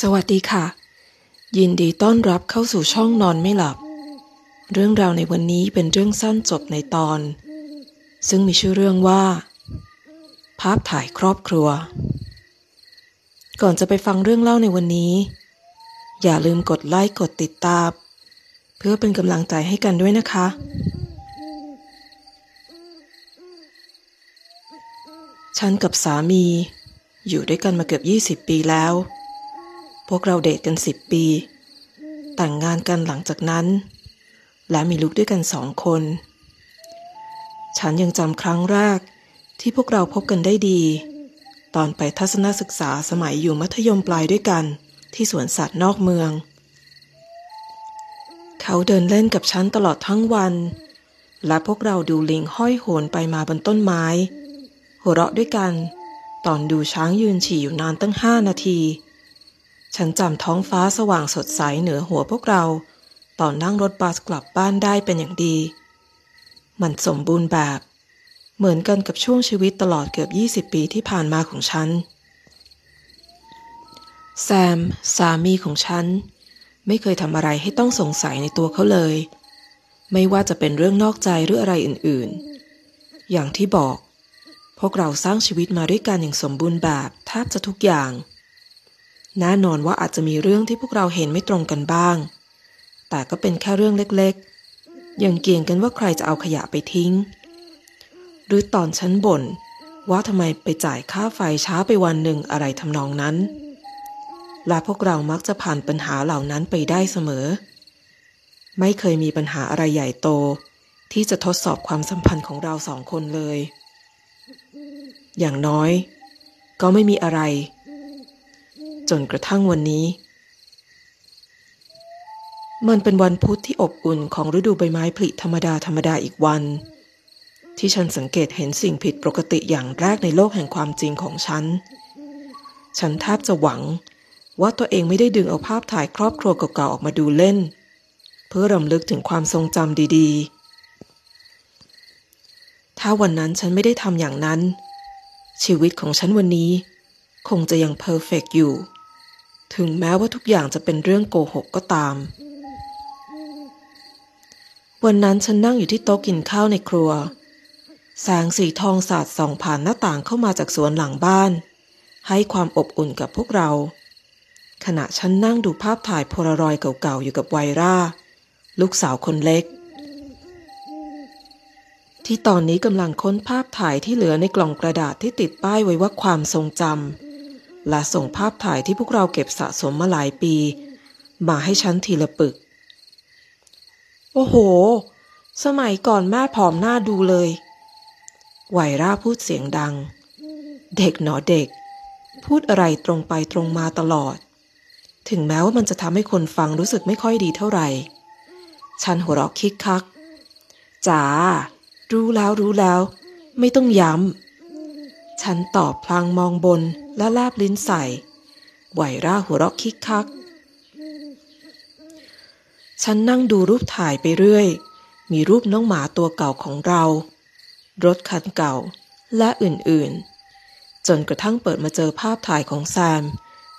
สวัสดีค่ะ ยินดีต้อนรับเข้าสู่ช่องนอนไม่หลับ เรื่องราวในวันนี้เป็นเรื่องสั้นจบในตอน ซึ่งมีชื่อเรื่องว่า ภาพถ่ายครอบครัว ก่อนจะไปฟังเรื่องเล่าในวันนี้ อย่าลืมกดไลค์กดติดตาม เพื่อเป็นกำลังใจให้กันด้วยนะคะ ฉันกับสามี อยู่ด้วยกันมาเกือบ 20 ปีแล้ว พวกเราเดทกัน10ปี แต่งงานกันหลังจากนั้น และมีลูกด้วยกันสองคน ฉันยังจำครั้งแรกที่พวกเราพบกันได้ดี ตอนไปทัศนศึกษาสมัยอยู่มัธยมปลายด้วยกันที่สวนสัตว์นอกเมือง เขาเดินเล่นกับฉันตลอดทั้งวัน และพวกเราดูลิงห้อยโหนไปมาบนต้นไม้ หัวเราะด้วยกัน ตอนดูช้างยืนฉี่อยู่นานตั้งห้านาที ฉันจำท้องฟ้าสว่างสดใสเหนือหัวพวกเรา ตอนนั่งรถบัสกลับบ้านได้เป็นอย่างดี มันสมบูรณ์แบบ เหมือนกันกับช่วงชีวิตตลอดเกือบ 20 ปีที่ผ่านมาของฉัน แซม สามีของฉัน ไม่เคยทำอะไรให้ต้องสงสัยในตัวเขาเลย ไม่ว่าจะเป็นเรื่องนอกใจหรืออะไรอื่นๆ อย่างที่บอก พวกเราสร้างชีวิตมาด้วยกันอย่างสมบูรณ์แบบแทบจะทุกอย่าง แน่นอนว่าอาจจะมีเรื่องที่พวกเราเห็นไม่ตรงกันบ้าง แต่ก็เป็นแค่เรื่องเล็กๆอย่างเกี่ยงกันว่าใครจะเอาขยะไปทิ้ง หรือตอนฉันบ่นว่าทำไมไปจ่ายค่าไฟช้าไปวันหนึ่งอะไรทำนองนั้น และพวกเรามักจะผ่านปัญหาเหล่านั้นไปได้เสมอ ไม่เคยมีปัญหาอะไรใหญ่โต ที่จะทดสอบความสัมพันธ์ของเราสองคนเลย อย่างน้อย ก็ไม่มีอะไร จนกระทั่งวันนี้ มันเป็นวันพุธที่อบอุ่นของฤดูใบไม้ผลิธรรมดาธรรมดาอีกวัน ที่ฉันสังเกตเห็นสิ่งผิดปกติอย่างแรกในโลกแห่งความจริงของฉัน ฉันแทบจะหวังว่าตัวเองไม่ได้ดึงเอาภาพถ่ายครอบครัวเก่าๆออกมาดูเล่น เพื่อรำลึกถึงความทรงจำดีๆ ถ้าวันนั้นฉันไม่ได้ทำอย่างนั้น ชีวิตของฉันวันนี้ คงจะยังเพอร์เฟกอยู่ ถึงแม้ว่าทุกอย่างจะเป็นเรื่องโกหกก็ตาม วันนั้นฉันนั่งอยู่ที่โต๊ะกินข้าวในครัว แสงสีทองสาดส่องผ่านหน้าต่างเข้ามาจากสวนหลังบ้าน ให้ความอบอุ่นกับพวกเรา ขณะฉันนั่งดูภาพถ่ายโพลารอยด์เก่าๆอยู่กับไวร่า ลูกสาวคนเล็ก ที่ตอนนี้กำลังค้นภาพถ่ายที่เหลือในกล่องกระดาษที่ติดป้ายไว้ว่าความทรงจำ และส่งภาพถ่ายที่พวกเราเก็บสะสมมาหลายปี มาให้ฉันทีละปึก โอ้โห สมัยก่อนแม่ผอมหน้าดูเลย ไวร่าพูดเสียงดัง เด็กหนอเด็ก พูดอะไรตรงไปตรงมาตลอด ถึงแม้ว่ามันจะทำให้คนฟังรู้สึกไม่ค่อยดีเท่าไหร่ ฉันหัวเราะคิกคักจ๋ารู้แล้วรู้แล้ว ไม่ต้องย้ำ ฉันตอบพลางมองบนและแลบลิ้นใส่ไหวร่าหัวเราะคิกคัก ฉันนั่งดูรูปถ่ายไปเรื่อย มีรูปน้องหมาตัวเก่าของเรา รถคันเก่า และอื่นๆ จนกระทั่งเปิดมาเจอภาพถ่ายของแซม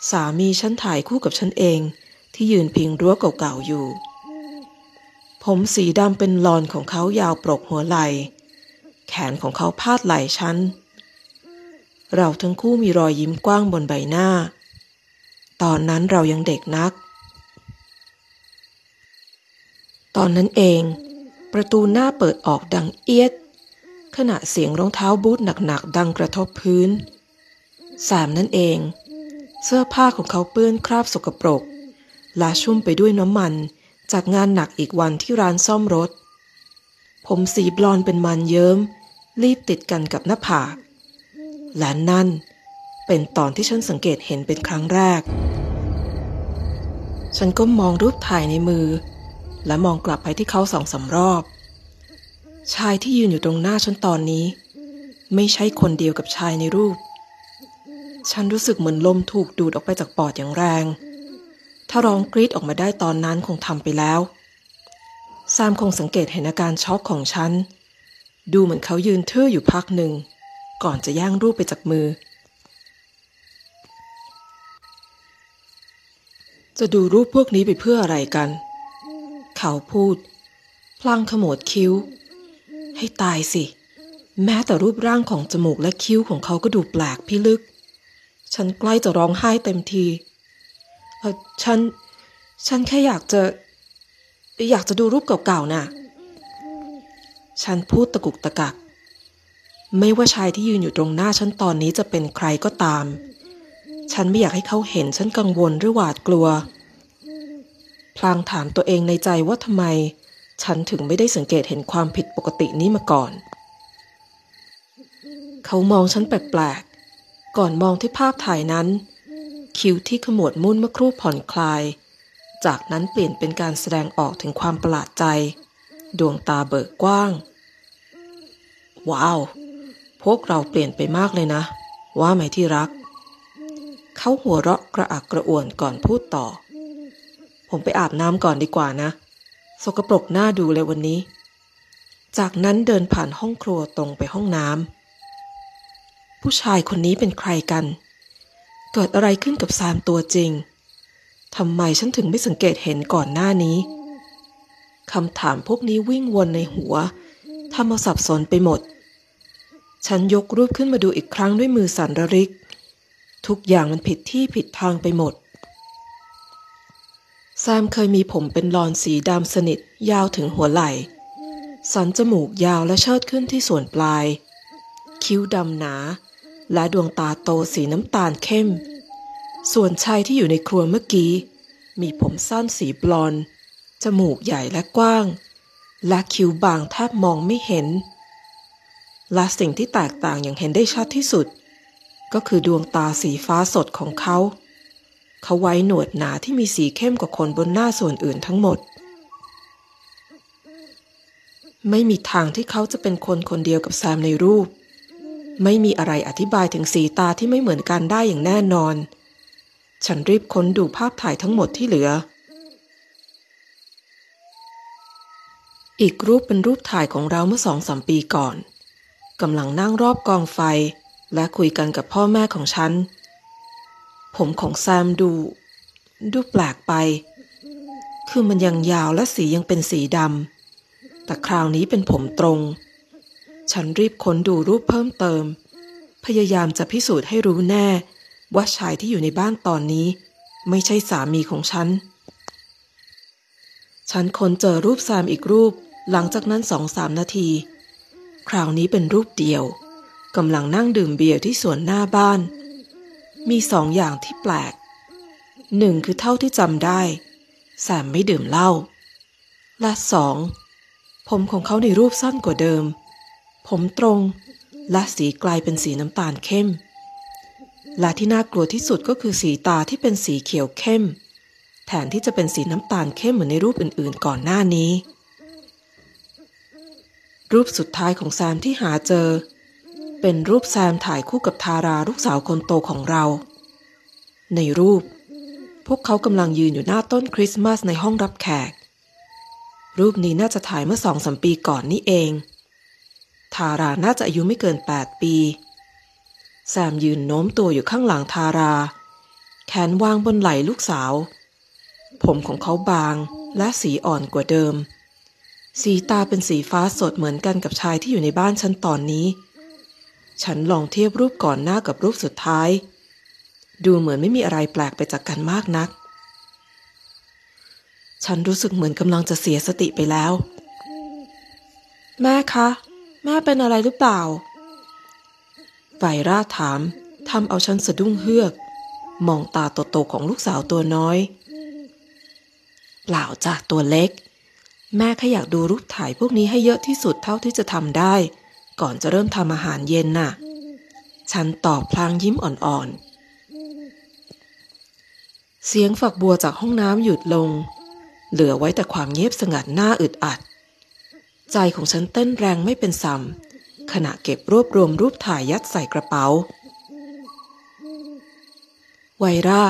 สามีฉันถ่ายคู่กับฉันเองที่ยืนพิงรั้วเก่าๆอยู่ ผมสีดำเป็นลอนของเขายาวปรกหัวไหล แขนของเขาพาดไหล่ฉัน เราทั้งคู่มีรอยยิ้มกว้างบนใบหน้า ตอนนั้นเรายังเด็กนัก ตอนนั้นเอง ประตูหน้าเปิดออกดังเอียด ขณะเสียงรองเท้าบูทหนักๆ ดังกระทบพื้นแซมนั่นเอง เสื้อผ้าของเขาเปื้อนคราบสกปรกและชุ่มไปด้วยน้ำมันจากงานหนักอีกวันที่ร้านซ่อมรถ ผมสีบลอนเป็นมันเยิ้ม รีบติดกันกับหน้าผาก และนั่นเป็นตอนที่ฉันสังเกตเห็นเป็นครั้งแรก ฉันก็มองรูปถ่ายในมือ และมองกลับไปที่เขาสองสารอบ ชายที่ยืนอยู่ตรงหน้าฉันตอนนี้ ไม่ใช่คนเดียวกับชายในรูป ฉันรู้สึกเหมือนลมถูกดูดออกไปจากปอดอย่างแรง ถ้าร้องกรีดออกมาได้ตอนนั้นคงทำไปแล้วซามคงสังเกตเห็นอาการช็อกของฉัน ดูเหมือนเขายืนเทื่ออยู่พักหนึ่ง ก่อนจะย่างรูปไปจากมือ จะดูรูปพวกนี้ไปเพื่ออะไรกัน เขาพูด พลางขมวดคิ้ว ให้ตายสิ แม้แต่รูปร่างของจมูกและคิ้วของเขาก็ดูแปลกพิลึก ฉันใกล้จะร้องไห้เต็มทีเออฉัน ฉันแค่อยากจะ อยากจะดูรูปเก่าๆน่ะ ฉันพูดตะกุกตะกัก ไม่ว่าชายที่ยืนอยู่ตรงหน้าฉันตอนนี้จะเป็นใครก็ตาม ฉันไม่อยากให้เขาเห็นฉันกังวลหรือหวาดกลัว พลางถามตัวเองในใจว่าทำไม ฉันถึงไม่ได้สังเกตเห็นความผิดปกตินี้มาก่อน เขามองฉันแปลกๆ ก่อนมองที่ภาพถ่ายนั้น คิ้วที่ขมวดมุ่นเมื่อครู่ผ่อนคลาย จากนั้นเปลี่ยนเป็นการแสดงออกถึงความประหลาดใจ ดวงตาเบิกกว้าง ว้าว พวกเราเปลี่ยนไปมากเลยนะ ว่าไหมที่รัก เขาหัวเราะกระอักกระอ่วนก่อนพูดต่อ ผมไปอาบน้ำก่อนดีกว่านะ สกปรกหน้าดูเลยวันนี้ จากนั้นเดินผ่านห้องครัวตรงไปห้องน้ำผู้ชายคนนี้เป็นใครกัน เกิดอะไรขึ้นกับแซมตัวจริงทำไมฉันถึงไม่สังเกตเห็นก่อนหน้านี้คำถามพวกนี้วิ่งวนในหัวทำเอาสับสนไปหมด ฉันยกรูปขึ้นมาดูอีกครั้งด้วยมือสั่นระริก ทุกอย่างมันผิดที่ผิดทางไปหมด แซมเคยมีผมเป็นลอนสีดำสนิทยาวถึงหัวไหล่ สันจมูกยาวและเชิดขึ้นที่ส่วนปลาย คิ้วดำหนา และดวงตาโตสีน้ำตาลเข้ม ส่วนชายที่อยู่ในครัวเมื่อกี้ มีผมสั้นสีบลอนจมูกใหญ่และกว้าง และคิ้วบางแทบมองไม่เห็น และสิ่งที่แตกต่างอย่างเห็นได้ชัดที่สุด ก็คือดวงตาสีฟ้าสดของเขา เขาไว้หนวดหนาที่มีสีเข้มกว่าคนบนหน้าส่วนอื่นทั้งหมด ไม่มีทางที่เขาจะเป็นคนคนเดียวกับแซมในรูป ไม่มีอะไรอธิบายถึงสีตาที่ไม่เหมือนกันได้อย่างแน่นอน ฉันรีบค้นดูภาพถ่ายทั้งหมดที่เหลืออีกรูปเป็นรูปถ่ายของเราเมื่อสองสามปีก่อน กำลังนั่งรอบกองไฟ และคุยกันกับพ่อแม่ของฉัน ผมของแซมดู ดูแปลกไป คือมันยังยาวและสียังเป็นสีดำ แต่คราวนี้เป็นผมตรง ฉันรีบค้นดูรูปเพิ่มเติม พยายามจะพิสูจน์ให้รู้แน่ ว่าชายที่อยู่ในบ้านตอนนี้ ไม่ใช่สามีของฉัน ฉันค้นเจอรูปแซมอีกรูป หลังจากนั้นสองสามนาที คราวนี้เป็นรูปเดียวกำลังนั่งดื่มเบียร์ที่สวนหน้าบ้าน มีสองอย่างที่แปลกหนึ่งคือเท่าที่จำได้ แซมไม่ดื่มเหล้าและสองผมของเขาในรูปสั้นกว่าเดิม ผมตรงและสีกลายเป็นสีน้ำตาลเข้ม และที่น่ากลัวที่สุดก็คือสีตาที่เป็นสีเขียวเข้ม แทนที่จะเป็นสีน้ำตาลเข้มเหมือนในรูปอื่นๆก่อนหน้านี้ รูปสุดท้ายของแซมที่หาเจอ เป็นรูปแซมถ่ายคู่กับทาราลูกสาวคนโตของเรา ในรูป พวกเขากำลังยืนอยู่หน้าต้นคริสต์มาสในห้องรับแขก รูปนี้น่าจะถ่ายเมื่อสองสมปีก่อนนี่เอง ทาราน่าจะอายุไม่เกิน 8 ปี แซมยืนโน้มตัวอยู่ข้างหลังทารา แขนวางบนไหล่ลูกสาว ผมของเขาบางและสีอ่อนกว่าเดิม สีตาเป็นสีฟ้าสดเหมือนกันกับชายที่อยู่ในบ้านฉันตอนนี้ ฉันลองเทียบรูปก่อนหน้ากับรูปสุดท้าย ดูเหมือนไม่มีอะไรแปลกไปจากกันมากนัก ฉันรู้สึกเหมือนกำลังจะเสียสติไปแล้ว แม่คะ แม่เป็นอะไรหรือเปล่าไฟราถามทำเอาฉันสะดุ้งเฮือก มองตาโตๆของลูกสาวตัวน้อย เปล่าจ้ะตัวเล็ก แม่แค่อยากดูรูปถ่ายพวกนี้ให้เยอะที่สุดเท่าที่จะทำได้ ก่อนจะเริ่มทำอาหารเย็นน่ะ ฉันตอบพลางยิ้มอ่อนๆ เสียงฝักบัวจากห้องน้ำหยุดลง เหลือไว้แต่ความเงียบสงัดหน้าอึดอัด ใจของฉันเต้นแรงไม่เป็นสัมขณะเก็บรวบรวมรูปถ่ายยัดใส่กระเป๋า ไวรา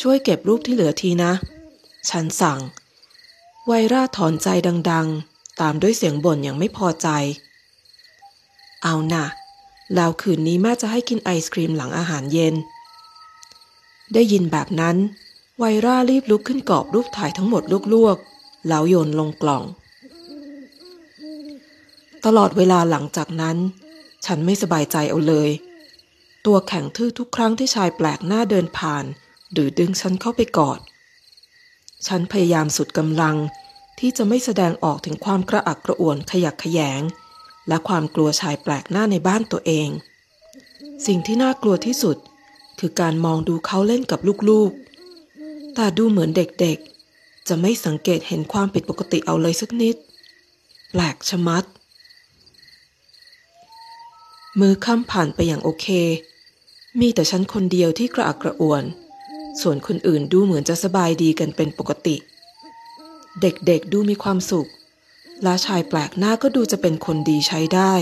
ช่วยเก็บรูปที่เหลือทีนะ ฉันสั่ง ไวราถอนใจดังๆ ตามด้วยเสียงบ่นอย่างไม่พอใจ เอานะ่ะ แล้วคืนนี้แม่จะให้กินไอศครีมหลังอาหารเย็น ได้ยินแบบนั้น ไวรารีบลุกขึ้นกอบรูปถ่ายทั้งหมดลวกๆ แล้วโยนลงกล่อง ตลอดเวลาหลังจากนั้น ฉันไม่สบายใจเอาเลย ตัวแข็งทื่อทุกครั้งที่ชายแปลกหน้าเดินผ่าน หรือดึงฉันเข้าไปกอด ฉันพยายามสุดกำลัง ที่จะไม่แสดงออกถึงความกระอักกระอ่วนขยักขยง และความกลัวชายแปลกหน้าในบ้านตัวเอง สิ่งที่น่ากลัวที่สุด คือการมองดูเขาเล่นกับลูกๆ แต่ดูเหมือนเด็กๆ จะไม่สังเกตเห็นความผิดปกติเอาเลยสักนิด แปลกชะมัด มือค่ำผ่านไปอย่างโอเค มีแต่ฉันคนเดียวที่กระอักกระอ่วน ส่วนคนอื่นดูเหมือนจะสบายดีกันเป็นปกติ เด็กๆดูมีความสุข และชายแปลกหน้าก็ดูจะเป็นคนดีใช้ได้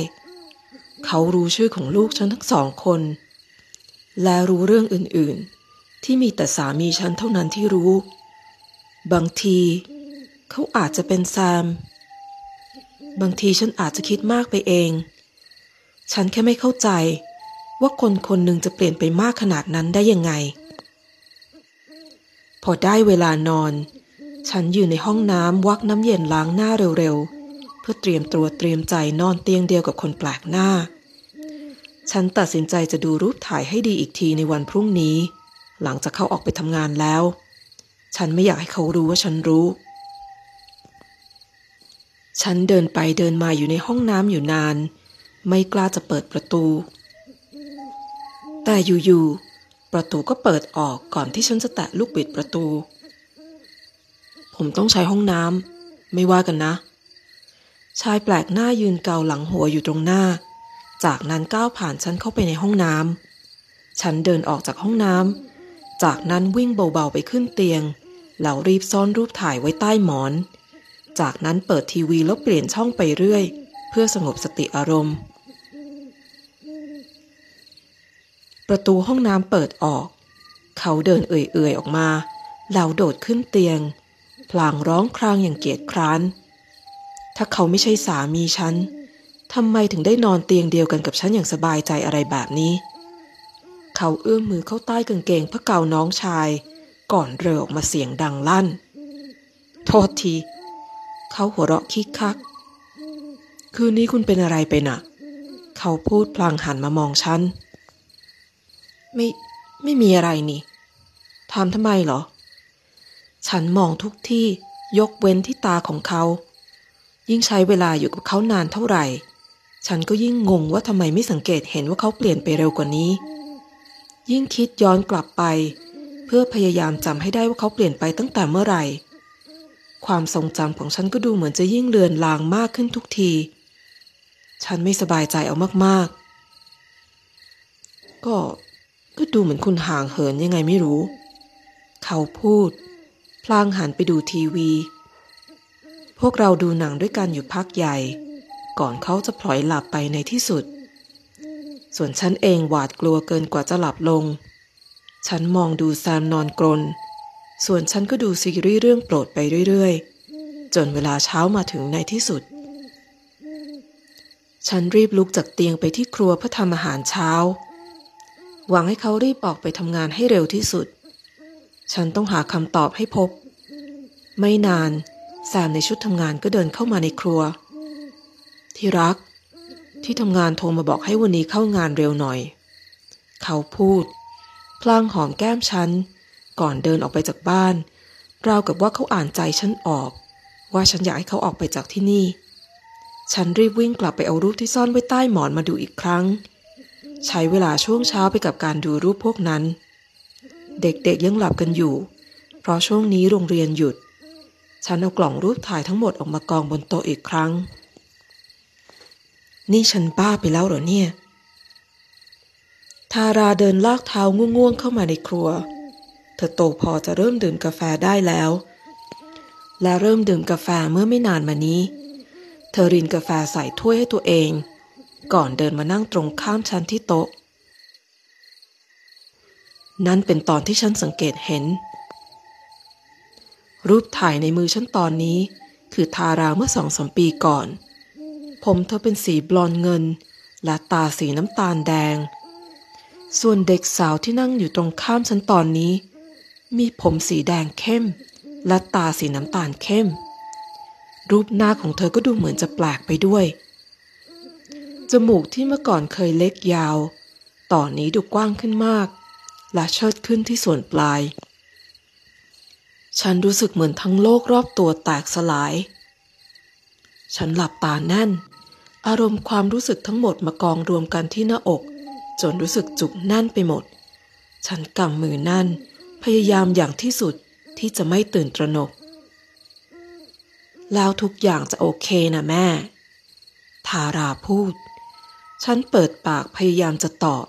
เขารู้ชื่อของลูกฉันทั้งสองคน และรู้เรื่องอื่นๆ ที่มีแต่สามีฉันเท่านั้นที่รู้ บางที เขาอาจจะเป็นแซม บางทีฉันอาจจะคิดมากไปเอง ฉันแค่ไม่เข้าใจว่าคนคนหนึ่งจะเปลี่ยนไปมากขนาดนั้นได้ยังไง พอได้เวลานอน ฉันอยู่ในห้องน้ำวักน้ำเย็นล้างหน้าเร็วๆ เพื่อเตรียมตัวเตรียมใจนอนเตียงเดียวกับคนแปลกหน้า ฉันตัดสินใจจะดูรูปถ่ายให้ดีอีกทีในวันพรุ่งนี้ หลังจากเขาออกไปทำงานแล้ว ฉันไม่อยากให้เขารู้ว่าฉันรู้ ฉันเดินไปเดินมาอยู่ในห้องน้ำอยู่นาน ไม่กล้าจะเปิดประตู แต่อยู่ๆ ประตูก็เปิดออกก่อนที่ฉันจะแตะลูกบิดประตู ผมต้องใช้ห้องน้ำไม่ว่ากันนะ ชายแปลกหน้ายืนเกาหลังหัวอยู่ตรงหน้า จากนั้นก้าวผ่านฉันเข้าไปในห้องน้ำฉันเดินออกจากห้องน้ำจากนั้นวิ่งเบาๆไปขึ้นเตียงแล้วรีบซ่อนรูปถ่ายไว้ใต้หมอน จากนั้นเปิดทีวีแล้วเปลี่ยนช่องไปเรื่อย เพื่อสงบสติอารมณ์ ประตูห้องน้ำเปิดออก เขาเดินเอื่อยๆออกมาแล้วโดดขึ้นเตียง พลางร้องครางอย่างเกียจคร้าน ถ้าเขาไม่ใช่สามีฉันทำไมถึงได้นอนเตียงเดียวกันกับฉันอย่างสบายใจอะไรแบบนี้ เขาเอื้อมมือเข้าใต้กางเกงพระเก่าน้องชาย ก่อนเรอออกมาเสียงดังลั่น โทษที เขาหัวเราะคิกคัก คืนนี้คุณเป็นอะไรไปนะ่ะ เขาพูดพลางหันมามองฉัน ไม่ไม่มีอะไรนี่ถามทำไมเหรอ ฉันมองทุกที่ยกเว้นที่ตาของเขา ยิ่งใช้เวลาอยู่กับเขานานเท่าไหร่ ฉันก็ยิ่งงงว่าทำไมไม่สังเกตเห็นว่าเขาเปลี่ยนไปเร็วกว่านี้ ยิ่งคิดย้อนกลับไป เพื่อพยายามจำให้ได้ว่าเขาเปลี่ยนไปตั้งแต่เมื่อไหร่ ความทรงจำของฉันก็ดูเหมือนจะยิ่งเลือนลางมากขึ้นทุกที ฉันไม่สบายใจเอามากๆ ก็ ก็ดูเหมือนคุณห่างเหินยังไงไม่รู้ เขาพูด พลางหันไปดูทีวี พวกเราดูหนังด้วยกันอยู่พักใหญ่ ก่อนเขาจะพลอยหลับไปในที่สุด ส่วนฉันเองหวาดกลัวเกินกว่าจะหลับลง ฉันมองดูแซมนอนกรน ส่วนฉันก็ดูซีรีส์เรื่องโปรดไปเรื่อยๆ จนเวลาเช้ามาถึงในที่สุด ฉันรีบลุกจากเตียงไปที่ครัวเพื่อทำอาหารเช้า หวังให้เขารีบออกไปทำงานให้เร็วที่สุด ฉันต้องหาคำตอบให้พบ ไม่นานแซมในชุดทำงานก็เดินเข้ามาในครัว ที่รัก ที่ทำงานโทรมาบอกให้วันนี้เข้างานเร็วหน่อย เขาพูด พลางหอมแก้มฉัน ก่อนเดินออกไปจากบ้าน ราวกับว่าเขาอ่านใจฉันออก ว่าฉันอยากให้เขาออกไปจากที่นี่ ฉันรีบวิ่งกลับไปเอารูปที่ซ่อนไว้ใต้หมอนมาดูอีกครั้ง ใช้เวลาช่วงเช้าไปกับการดูรูปพวกนั้น เด็กๆยังหลับกันอยู่ เพราะช่วงนี้โรงเรียนหยุด ฉันเอากล่องรูปถ่ายทั้งหมดออกมากองบนโต๊ะอีกครั้ง นี่ฉันบ้าไปแล้วเหรอเนี่ย ทาราเดินลากเท้าง่วงๆเข้ามาในครัว เธอโตพอจะเริ่มดื่มกาแฟได้แล้ว และเริ่มดื่มกาแฟเมื่อไม่นานมานี้ เธอรินกาแฟใส่ถ้วยให้ตัวเอง ก่อนเดินมานั่งตรงข้ามฉันที่โต๊ะ นั่นเป็นตอนที่ฉันสังเกตเห็น รูปถ่ายในมือฉันตอนนี้ คือทาราเมื่อสองสมปีก่อน ผมเธอเป็นสีบลอนเงิน และตาสีน้ำตาลแดง ส่วนเด็กสาวที่นั่งอยู่ตรงข้ามฉันตอนนี้ มีผมสีแดงเข้ม และตาสีน้ำตาลเข้ม รูปหน้าของเธอก็ดูเหมือนจะแปลกไปด้วย จมูกที่เมื่อก่อนเคยเล็กยาว ต่อนนี้ดูกว้างขึ้นมาก และเชิดขึ้นที่ส่วนปลาย ฉันรู้สึกเหมือนทั้งโลกรอบตัวแตกสลาย ฉันหลับตาแน่น อารมณ์ความรู้สึกทั้งหมดมากองรวมกันที่หน้าอก จนรู้สึกจุกแน่นไปหมด ฉันกำมือนั่น พยายามอย่างที่สุดที่จะไม่ตื่นตระหนก แล้วทุกอย่างจะโอเคนะแม่ ทาราพูด ฉันเปิดปากพยายามจะตอบ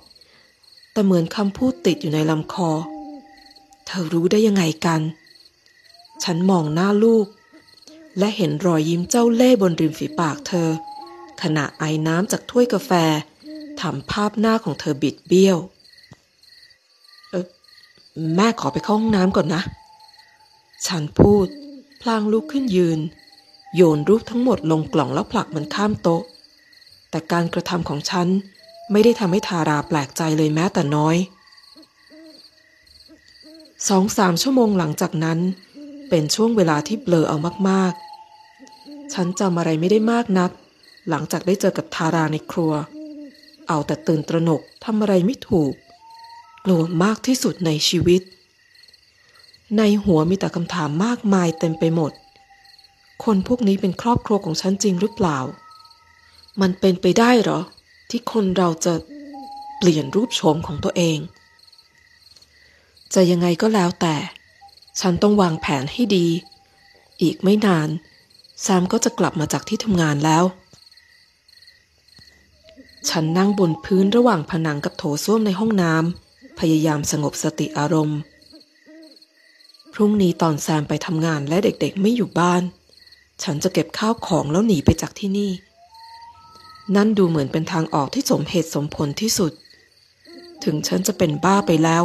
แต่เหมือนคำพูดติดอยู่ในลำคอ เธอรู้ได้ยังไงกัน ฉันมองหน้าลูก และเห็นรอยยิ้มเจ้าเล่บนริมฝีปากเธอ ขณะไอน้ำจากถ้วยกาแฟทำภาพหน้าของเธอบิดเบี้ยว เออแม่ขอไปเข้าห้องน้ำก่อนนะ ฉันพูด พลางลุกขึ้นยืน โยนรูปทั้งหมดลงกล่องแล้วผลักมันข้ามโต๊ะ แต่การกระทำของฉันไม่ได้ทำให้ทาราแปลกใจเลยแม้แต่น้อยสองสามชั่วโมงหลังจากนั้น เป็นช่วงเวลาที่เบลอเอามากๆ ฉันจำอะไรไม่ได้มากนัก หลังจากได้เจอกับทาราในครัว เอาแต่ตื่นตระหนกทำอะไรไม่ถูกกลัวมากที่สุดในชีวิต ในหัวมีแต่คำถามมากมายเต็มไปหมด คนพวกนี้เป็นครอบครัวของฉันจริงหรือเปล่า มันเป็นไปได้เหรอ ที่คนเราจะเปลี่ยนรูปโฉมของตัวเอง จะยังไงก็แล้วแต่ ฉันต้องวางแผนให้ดี อีกไม่นาน แซมก็จะกลับมาจากที่ทำงานแล้ว ฉันนั่งบนพื้นระหว่างผนังกับโถส้วมในห้องน้ำพยายามสงบสติอารมณ์ พรุ่งนี้ตอนแซมไปทำงานและเด็กๆไม่อยู่บ้าน ฉันจะเก็บข้าวของแล้วหนีไปจากที่นี่ นั่นดูเหมือนเป็นทางออกที่สมเหตุสมผลที่สุด ถึงฉันจะเป็นบ้าไปแล้ว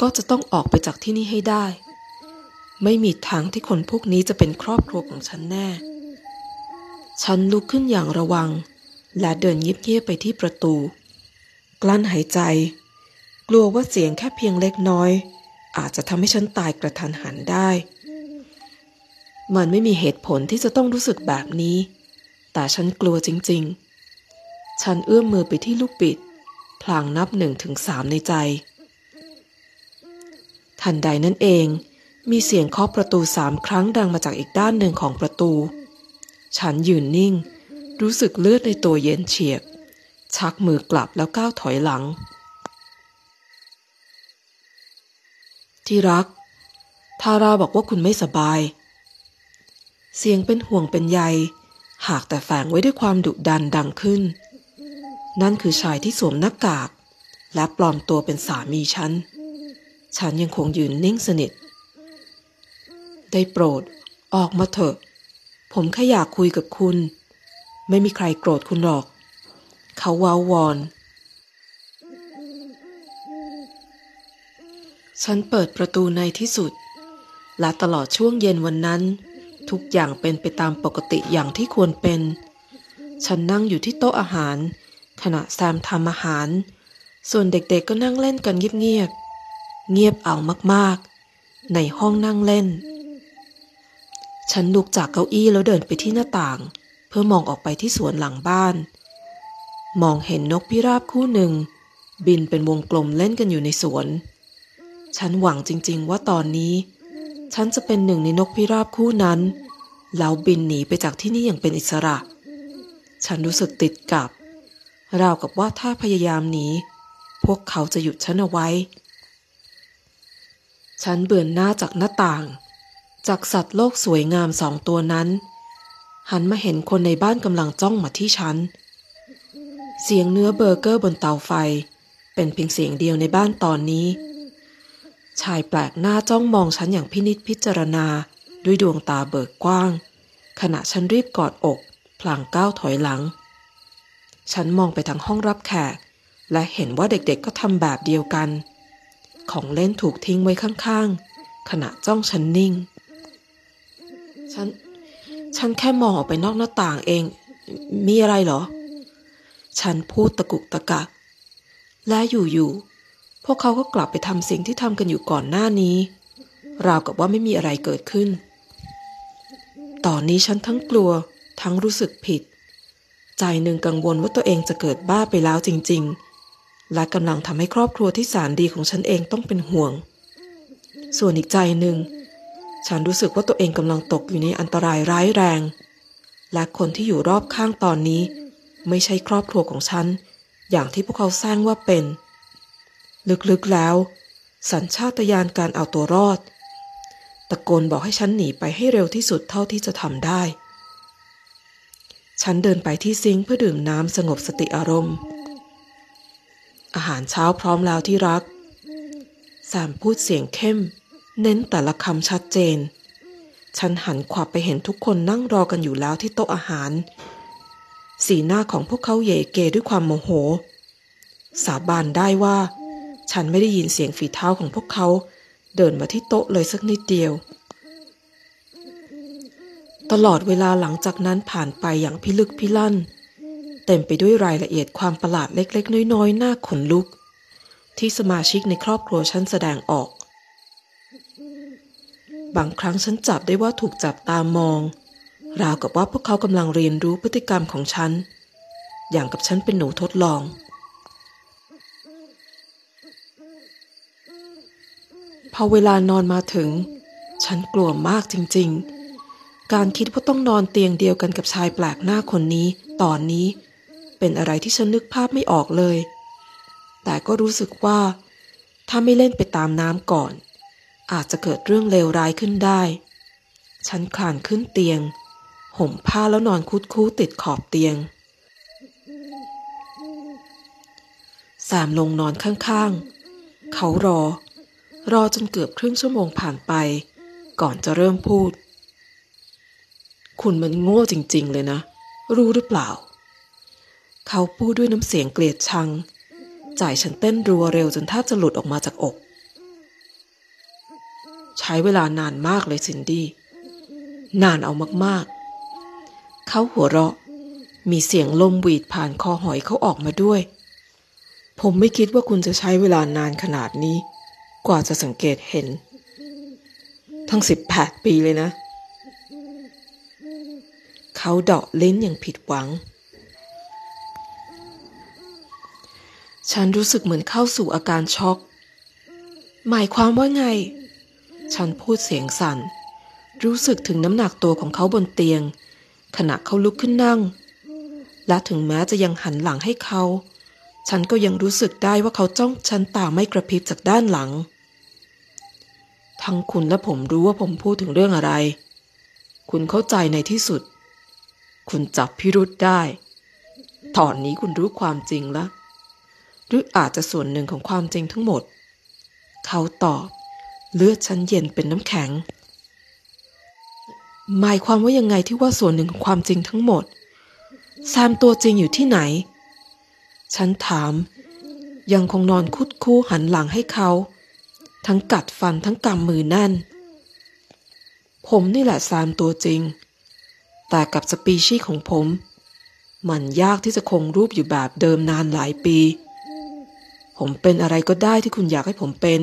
ก็จะต้องออกไปจากที่นี่ให้ได้ ไม่มีทางที่คนพวกนี้จะเป็นครอบครัวของฉันแน่ ฉันลุกขึ้นอย่างระวัง และเดินเงียบๆไปที่ประตู กลั้นหายใจ กลัวว่าเสียงแค่เพียงเล็กน้อย อาจจะทำให้ฉันตายกระทันหันได้ มันไม่มีเหตุผลที่จะต้องรู้สึกแบบนี้ แต่ฉันกลัวจริงๆ ฉันเอื้อมมือไปที่ลูกบิด พลางนับหนึ่งถึงสามในใจ ทันใดนั้นเอง มีเสียงเคาะประตูสามครั้งดังมาจากอีกด้านหนึ่งของประตู ฉันยืนนิ่ง รู้สึกเลือดในตัวเย็นเฉียบ ชักมือกลับแล้วก้าวถอยหลัง ที่รัก ทาราบอกว่าคุณไม่สบาย เสียงเป็นห่วงเป็นใย หากแต่แฝงไว้ด้วยความดุดันดังขึ้น นั่นคือชายที่สวมหน้ากาก และปลอมตัวเป็นสามีฉัน ฉันยังคงยืนนิ่งสนิท ได้โปรด ออกมาเถอะ ผมแค่อยากคุยกับคุณ ไม่มีใครโกรธคุณหรอก เขาว้าวอน ฉันเปิดประตูในที่สุด และตลอดช่วงเย็นวันนั้น ทุกอย่างเป็นไปตามปกติอย่างที่ควรเป็น ฉันนั่งอยู่ที่โต๊ะอาหาร ขณะแซมทำอาหาร ส่วนเด็กๆกก็นั่งเล่นกันเงียบๆ เงียบเอามากๆ ในห้องนั่งเล่น ฉันลุกจากเก้าอี้แล้วเดินไปที่หน้าต่าง เพื่อมองออกไปที่สวนหลังบ้าน มองเห็นนกพิราบคู่หนึ่ง บินเป็นวงกลมเล่นกันอยู่ในสวน ฉันหวังจริงๆว่าตอนนี้ ฉันจะเป็นหนึ่งในนกพิราบคู่นั้น แล้วบินหนีไปจากที่นี่อย่างเป็นอิสระ ฉันรู้สึกติดกับ ราวกับว่าถ้าพยายามหนีพวกเขาจะหยุดฉันเอาไว้ ฉันเบื่อหน้าจากหน้าต่าง จากสัตว์โลกสวยงามสองตัวนั้น หันมาเห็นคนในบ้านกำลังจ้องมาที่ฉัน เสียงเนื้อเบอร์เกอร์บนเตาไฟ เป็นเพียงเสียงเดียวในบ้านตอนนี้ ชายแปลกหน้าจ้องมองฉันอย่างพินิจพิจารณา ด้วยดวงตาเบิกกว้าง ขณะฉันรีบกอดอก พลางก้าวถอยหลัง ฉันมองไปทางห้องรับแขก และเห็นว่าเด็กๆก็ทำแบบเดียวกัน ของเล่นถูกทิ้งไว้ข้างๆ ขณะจ้องฉันนิ่ง ฉัน ฉันแค่มองออกไปนอกหน้าต่างเอง มีอะไรเหรอ ฉันพูดตะกุกตะกักและอยู่ๆ พวกเขาก็กลับไปทำสิ่งที่ทำกันอยู่ก่อนหน้านี้ ราวกับว่าไม่มีอะไรเกิดขึ้น ตอนนี้ฉันทั้งกลัวทั้งรู้สึกผิด ใจหนึ่งกังวลว่าตัวเองจะเกิดบ้าไปแล้วจริง ๆ และกำลังทำให้ครอบครัวที่แสนดีของฉันเองต้องเป็นห่วง ส่วนอีกใจหนึ่ง ฉันรู้สึกว่าตัวเองกำลังตกอยู่ในอันตรายร้ายแรง และคนที่อยู่รอบข้างตอนนี้ ไม่ใช่ครอบครัวของฉัน อย่างที่พวกเขาสร้างว่าเป็น ลึกๆแล้ว สัญชาตญาณการเอาตัวรอด ตะโกนบอกให้ฉันหนีไปให้เร็วที่สุดเท่าที่จะทำได้ ฉันเดินไปที่ซิงเพื่อดื่มน้ำสงบสติอารมณ์ อาหารเช้าพร้อมแล้วที่รัก สามพูดเสียงเข้ม เน้นแต่ละคำชัดเจน ฉันหันขวับไปเห็นทุกคนนั่งรอกันอยู่แล้วที่โต๊ะอาหาร สีหน้าของพวกเขาเยเกด้วยความโมโห สาบานได้ว่า ฉันไม่ได้ยินเสียงฝีเท้าของพวกเขา เดินมาที่โต๊ะเลยสักนิดเดียว ตลอดเวลาหลังจากนั้นผ่านไปอย่างพิลึกพิลั่น เต็มไปด้วยรายละเอียดความประหลาดเล็กๆ น้อยๆ น่าขนลุก ที่สมาชิกในครอบครัวฉันแสดงออก บางครั้งฉันจับได้ว่าถูกจับตามอง ราวกับว่าพวกเขากำลังเรียนรู้พฤติกรรมของฉัน อย่างกับฉันเป็นหนูทดลอง พอเวลานอนมาถึง ฉันกลัวมากจริงๆ การคิดว่าต้องนอนเตียงเดียวกันกับชายแปลกหน้าคนนี้ ตอนนี้ เป็นอะไรที่ฉันนึกภาพไม่ออกเลย แต่ก็รู้สึกว่า ถ้าไม่เล่นไปตามน้ำก่อน อาจจะเกิดเรื่องเลวร้ายขึ้นได้ ฉันคลานขึ้นเตียง ห่มผ้าแล้วนอนคุดคู้ติดขอบเตียงแซมลงนอนข้างๆ เขารอ รอจนเกือบครึ่งชั่วโมงผ่านไป ก่อนจะเริ่มพูด คุณมันโง่จริง ๆ เลยนะ รู้หรือเปล่า เขาพูดด้วยน้ำเสียงเกลียดชัง ใจฉันเต้นรัวเร็วจนแทบจะหลุดออกมาจากอก ใช้เวลานานมากเลยซินดี้ นานเอามากๆ เขาหัวเราะ มีเสียงลมหวีดผ่านคอหอยเขาออกมาด้วย ผมไม่คิดว่าคุณจะใช้เวลานานขนาดนี้ กว่าจะสังเกตเห็น ทั้งสิบแปดปีเลยนะ เขาเดาะลิ้นอย่างผิดหวัง ฉันรู้สึกเหมือนเข้าสู่อาการช็อก หมายความว่าไง ฉันพูดเสียงสั่น รู้สึกถึงน้ำหนักตัวของเขาบนเตียง ขณะเขาลุกขึ้นนั่ง และถึงแม้จะยังหันหลังให้เขาฉันก็ยังรู้สึกได้ว่าเขาจ้องฉันตาไม่กระพริบจากด้านหลัง ทั้งคุณและผมรู้ว่าผมพูดถึงเรื่องอะไร คุณเข้าใจในที่สุด คุณจับพิรุษได้ตอนนี้คุณรู้ความจริงแล้วหรืออาจจะส่วนหนึ่งของความจริงทั้งหมด เขาตอบ เลือดฉันเย็นเป็นน้ำแข็ง หมายความว่ายังไงที่ว่าส่วนหนึ่งของความจริงทั้งหมด แซมตัวจริงอยู่ที่ไหน ฉันถาม ยังคงนอนคุดคู่หันหลังให้เขา ทั้งกัดฟันทั้งกำมือแน่น ผมนี่แหละแซมตัวจริง แต่กับสปีชีส์ของผม มันยากที่จะคงรูปอยู่แบบเดิมนานหลายปี ผมเป็นอะไรก็ได้ที่คุณอยากให้ผมเป็น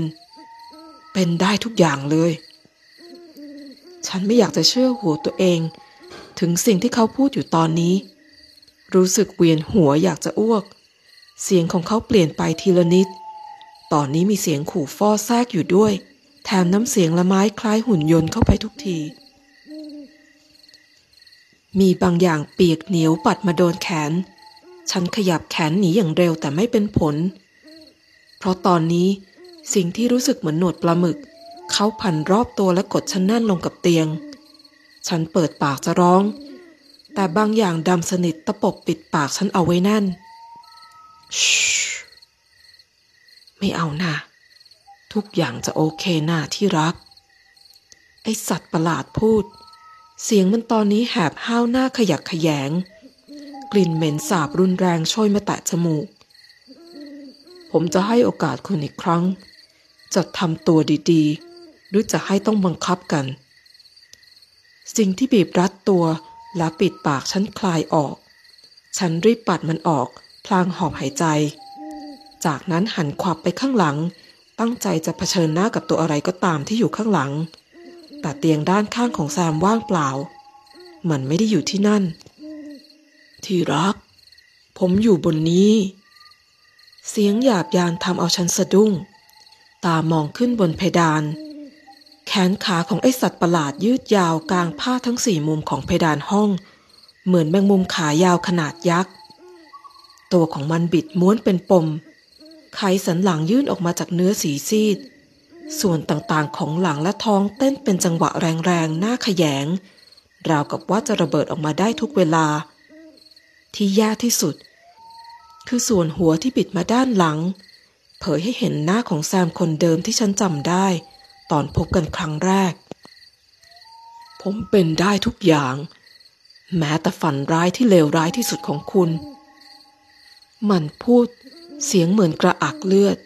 เป็นได้ทุกอย่างเลย ฉันไม่อยากจะเชื่อหัวตัวเอง ถึงสิ่งที่เขาพูดอยู่ตอนนี้ รู้สึกเวียนหัวอยากจะอ้วก เสียงของเขาเปลี่ยนไปทีละนิด ตอนนี้มีเสียงขู่ฟอแทรกอยู่ด้วย แถมน้ำเสียงละไม้คล้ายหุ่นยนต์เข้าไปทุกที มีบางอย่างเปียกเหนียวปัดมาโดนแขน ฉันขยับแขนหนีอย่างเร็วแต่ไม่เป็นผล เพราะตอนนี้สิ่งที่รู้สึกเหมือนหนวดปลาหมึก เขาพันรอบตัวและกดฉันแน่นลงกับเตียง ฉันเปิดปากจะร้อง แต่บางอย่างดำสนิทตะปบปิดปากฉันเอาไว้แน่นช ไม่เอานะทุกอย่างจะโอเคนะที่รัก ไอสัตว์ประหลาดพูด เสียงมันตอนนี้แหบห้าวหน้าขยักขยง กลิ่นเหม็นสาบรุนแรงโชยมาแตะจมูก ผมจะให้โอกาสคุณอีกครั้ง จะทำตัวดีๆ หรือจะให้ต้องบังคับกัน สิ่งที่บีบรัดตัวและปิดปากฉันคลายออก ฉันรีบปัดมันออก พลางหอบหายใจ จากนั้นหันขวับไปข้างหลัง ตั้งใจจะเผชิญหน้ากับตัวอะไรก็ตามที่อยู่ข้างหลัง แต่เตียงด้านข้างของแซมว่างเปล่า มันไม่ได้อยู่ที่นั่น ที่รัก ผมอยู่บนนี้ เสียงหยาบยานทำเอาฉันสะดุ้ง ตามองขึ้นบนเพดาน แขนขาของไอสัตว์ประหลาดยืดยาวกลางผ้าทั้งสี่มุมของเพดานห้อง เหมือนแมงมุมขายาวขนาดยักษ์ ตัวของมันบิดม้วนเป็นปม ไขสันหลังยื่นออกมาจากเนื้อสีซีด ส่วนต่างๆของหลังและท้องเต้นเป็นจังหวะแรงๆหน้าขยง ราวกับว่าจะระเบิดออกมาได้ทุกเวลา ที่ยากที่สุด คือส่วนหัวที่บิดมาด้านหลัง เผยให้เห็นหน้าของแซมคนเดิมที่ฉันจำได้ ตอนพบกันครั้งแรก ผมเป็นได้ทุกอย่าง แม้แต่ฝันร้ายที่เลวร้ายที่สุดของคุณ มันพูด เสียงเหมือนกระอักเลือด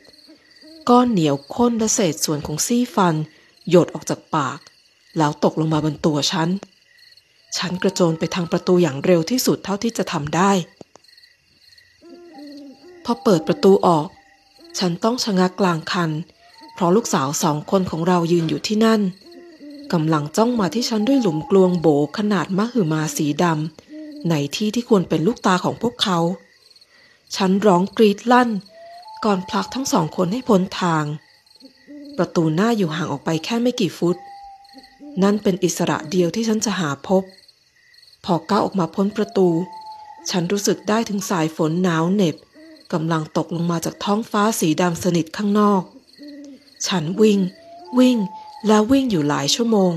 ก้อนเหนียวข้นและเศษส่วนของซี่ฟัน หยดออกจากปาก แล้วตกลงมาบนตัวฉัน ฉันกระโจนไปทางประตูอย่างเร็วที่สุดเท่าที่จะทำได้ พอเปิดประตูออก ฉันต้องชะงักกลางคัน เพราะลูกสาวสองคนของเรายืนอยู่ที่นั่นกำลังจ้องมาที่ฉันด้วยหลุมกลวงโบขนาดมหึมาสีดำในที่ที่ควรเป็นลูกตาของพวกเขา ฉันร้องกรีดลั่น ก่อนผลักทั้งสองคนให้พ้นทาง ประตูหน้าอยู่ห่างออกไปแค่ไม่กี่ฟุต นั่นเป็นอิสระเดียวที่ฉันจะหาพบ พอก้าวออกมาพ้นประตู ฉันรู้สึกได้ถึงสายฝนหนาวเหน็บกำลังตกลงมาจากท้องฟ้าสีดำสนิทข้างนอก ฉันวิ่ง วิ่ง แล้ววิ่งอยู่หลายชั่วโมง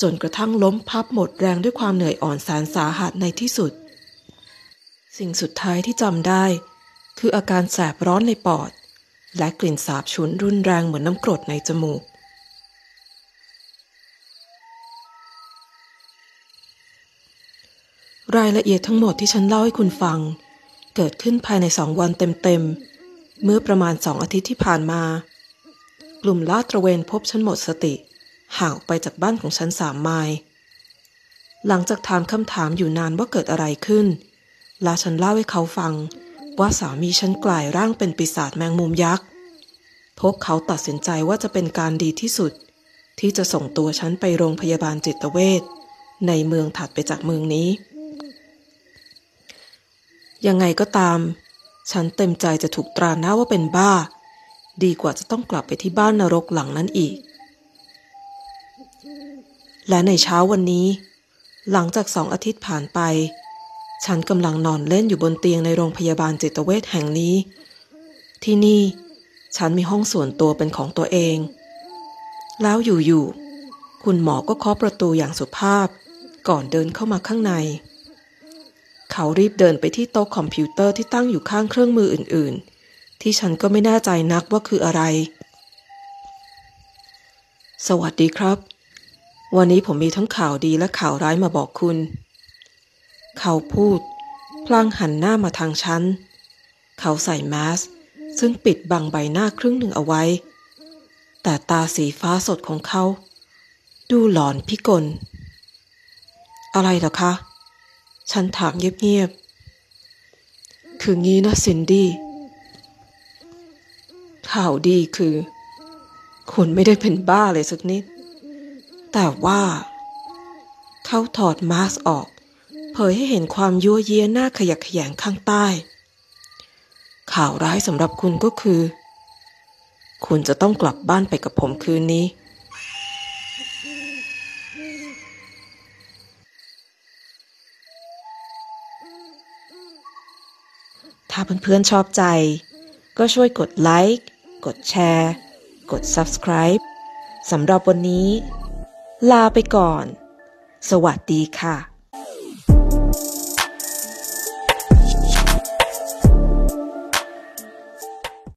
จนกระทั่งล้มพับหมดแรงด้วยความเหนื่อยอ่อนแสนสาหัสในที่สุด สิ่งสุดท้ายที่จำได้ คืออาการแสบร้อนในปอด และกลิ่นสาบฉุนรุนแรงเหมือนน้ำกรดในจมูก รายละเอียดทั้งหมดที่ฉันเล่าให้คุณฟัง เกิดขึ้นภายในสองวันเต็มๆ เมื่อประมาณสองอาทิตย์ที่ผ่านมา กลุ่มลาดตระเวนพบฉันหมดสติ ห่างออกไปจากบ้านของฉันสามไมล์หลังจากถามคำถามอยู่นานว่าเกิดอะไรขึ้น ลาฉันเล่าให้เขาฟัง ว่าสามีฉันกลายร่างเป็นปีศาจแมงมุมยักษ์ พวกเขาตัดสินใจว่าจะเป็นการดีที่สุด ที่จะส่งตัวฉันไปโรงพยาบาลจิตเวชในเมืองถัดไปจากเมืองนี้ ยังไงก็ตาม ฉันเต็มใจจะถูกตราหน้าว่าเป็นบ้า ดีกว่าจะต้องกลับไปที่บ้านนรกหลังนั้นอีก และในเช้าวันนี้ หลังจากสองอาทิตย์ผ่านไป ฉันกำลังนอนเล่นอยู่บนเตียงในโรงพยาบาลจิตเวชแห่งนี้ ที่นี่ ฉันมีห้องส่วนตัวเป็นของตัวเอง แล้วอยู่ๆคุณหมอก็เคาะประตูอย่างสุภาพ ก่อนเดินเข้ามาข้างใน เขารีบเดินไปที่โต๊ะคอมพิวเตอร์ที่ตั้งอยู่ข้างเครื่องมืออื่นๆ ที่ฉันก็ไม่แน่ใจนักว่าคืออะไร สวัสดีครับ วันนี้ผมมีทั้งข่าวดีและข่าวร้ายมาบอกคุณ เขาพูด พลางหันหน้ามาทางฉัน เขาใส่แมสซึ่งปิดบังใบหน้าครึ่งหนึ่งเอาไว้ แต่ตาสีฟ้าสดของเขา ดูหลอนพิกล อะไรเหรอคะ ฉันถามเงียบๆ คืองี้นะซินดี้ข่าวดีคือ คุณไม่ได้เป็นบ้าเลยสักนิด แต่ว่า เขาถอดมาสก์ออก เผยให้เห็นความยั่วเยียหน้าขยักขยงข้างใต้ ข่าวร้ายสำหรับคุณก็คือ คุณจะต้องกลับบ้านไปกับผมคืนนี้ ถ้าเพื่อนๆชอบใจ ก็ช่วยกดไลค์ กดแชร์ กด Subscribe สำหรับวันนี้ ลาไปก่อน สวัสดีค่ะ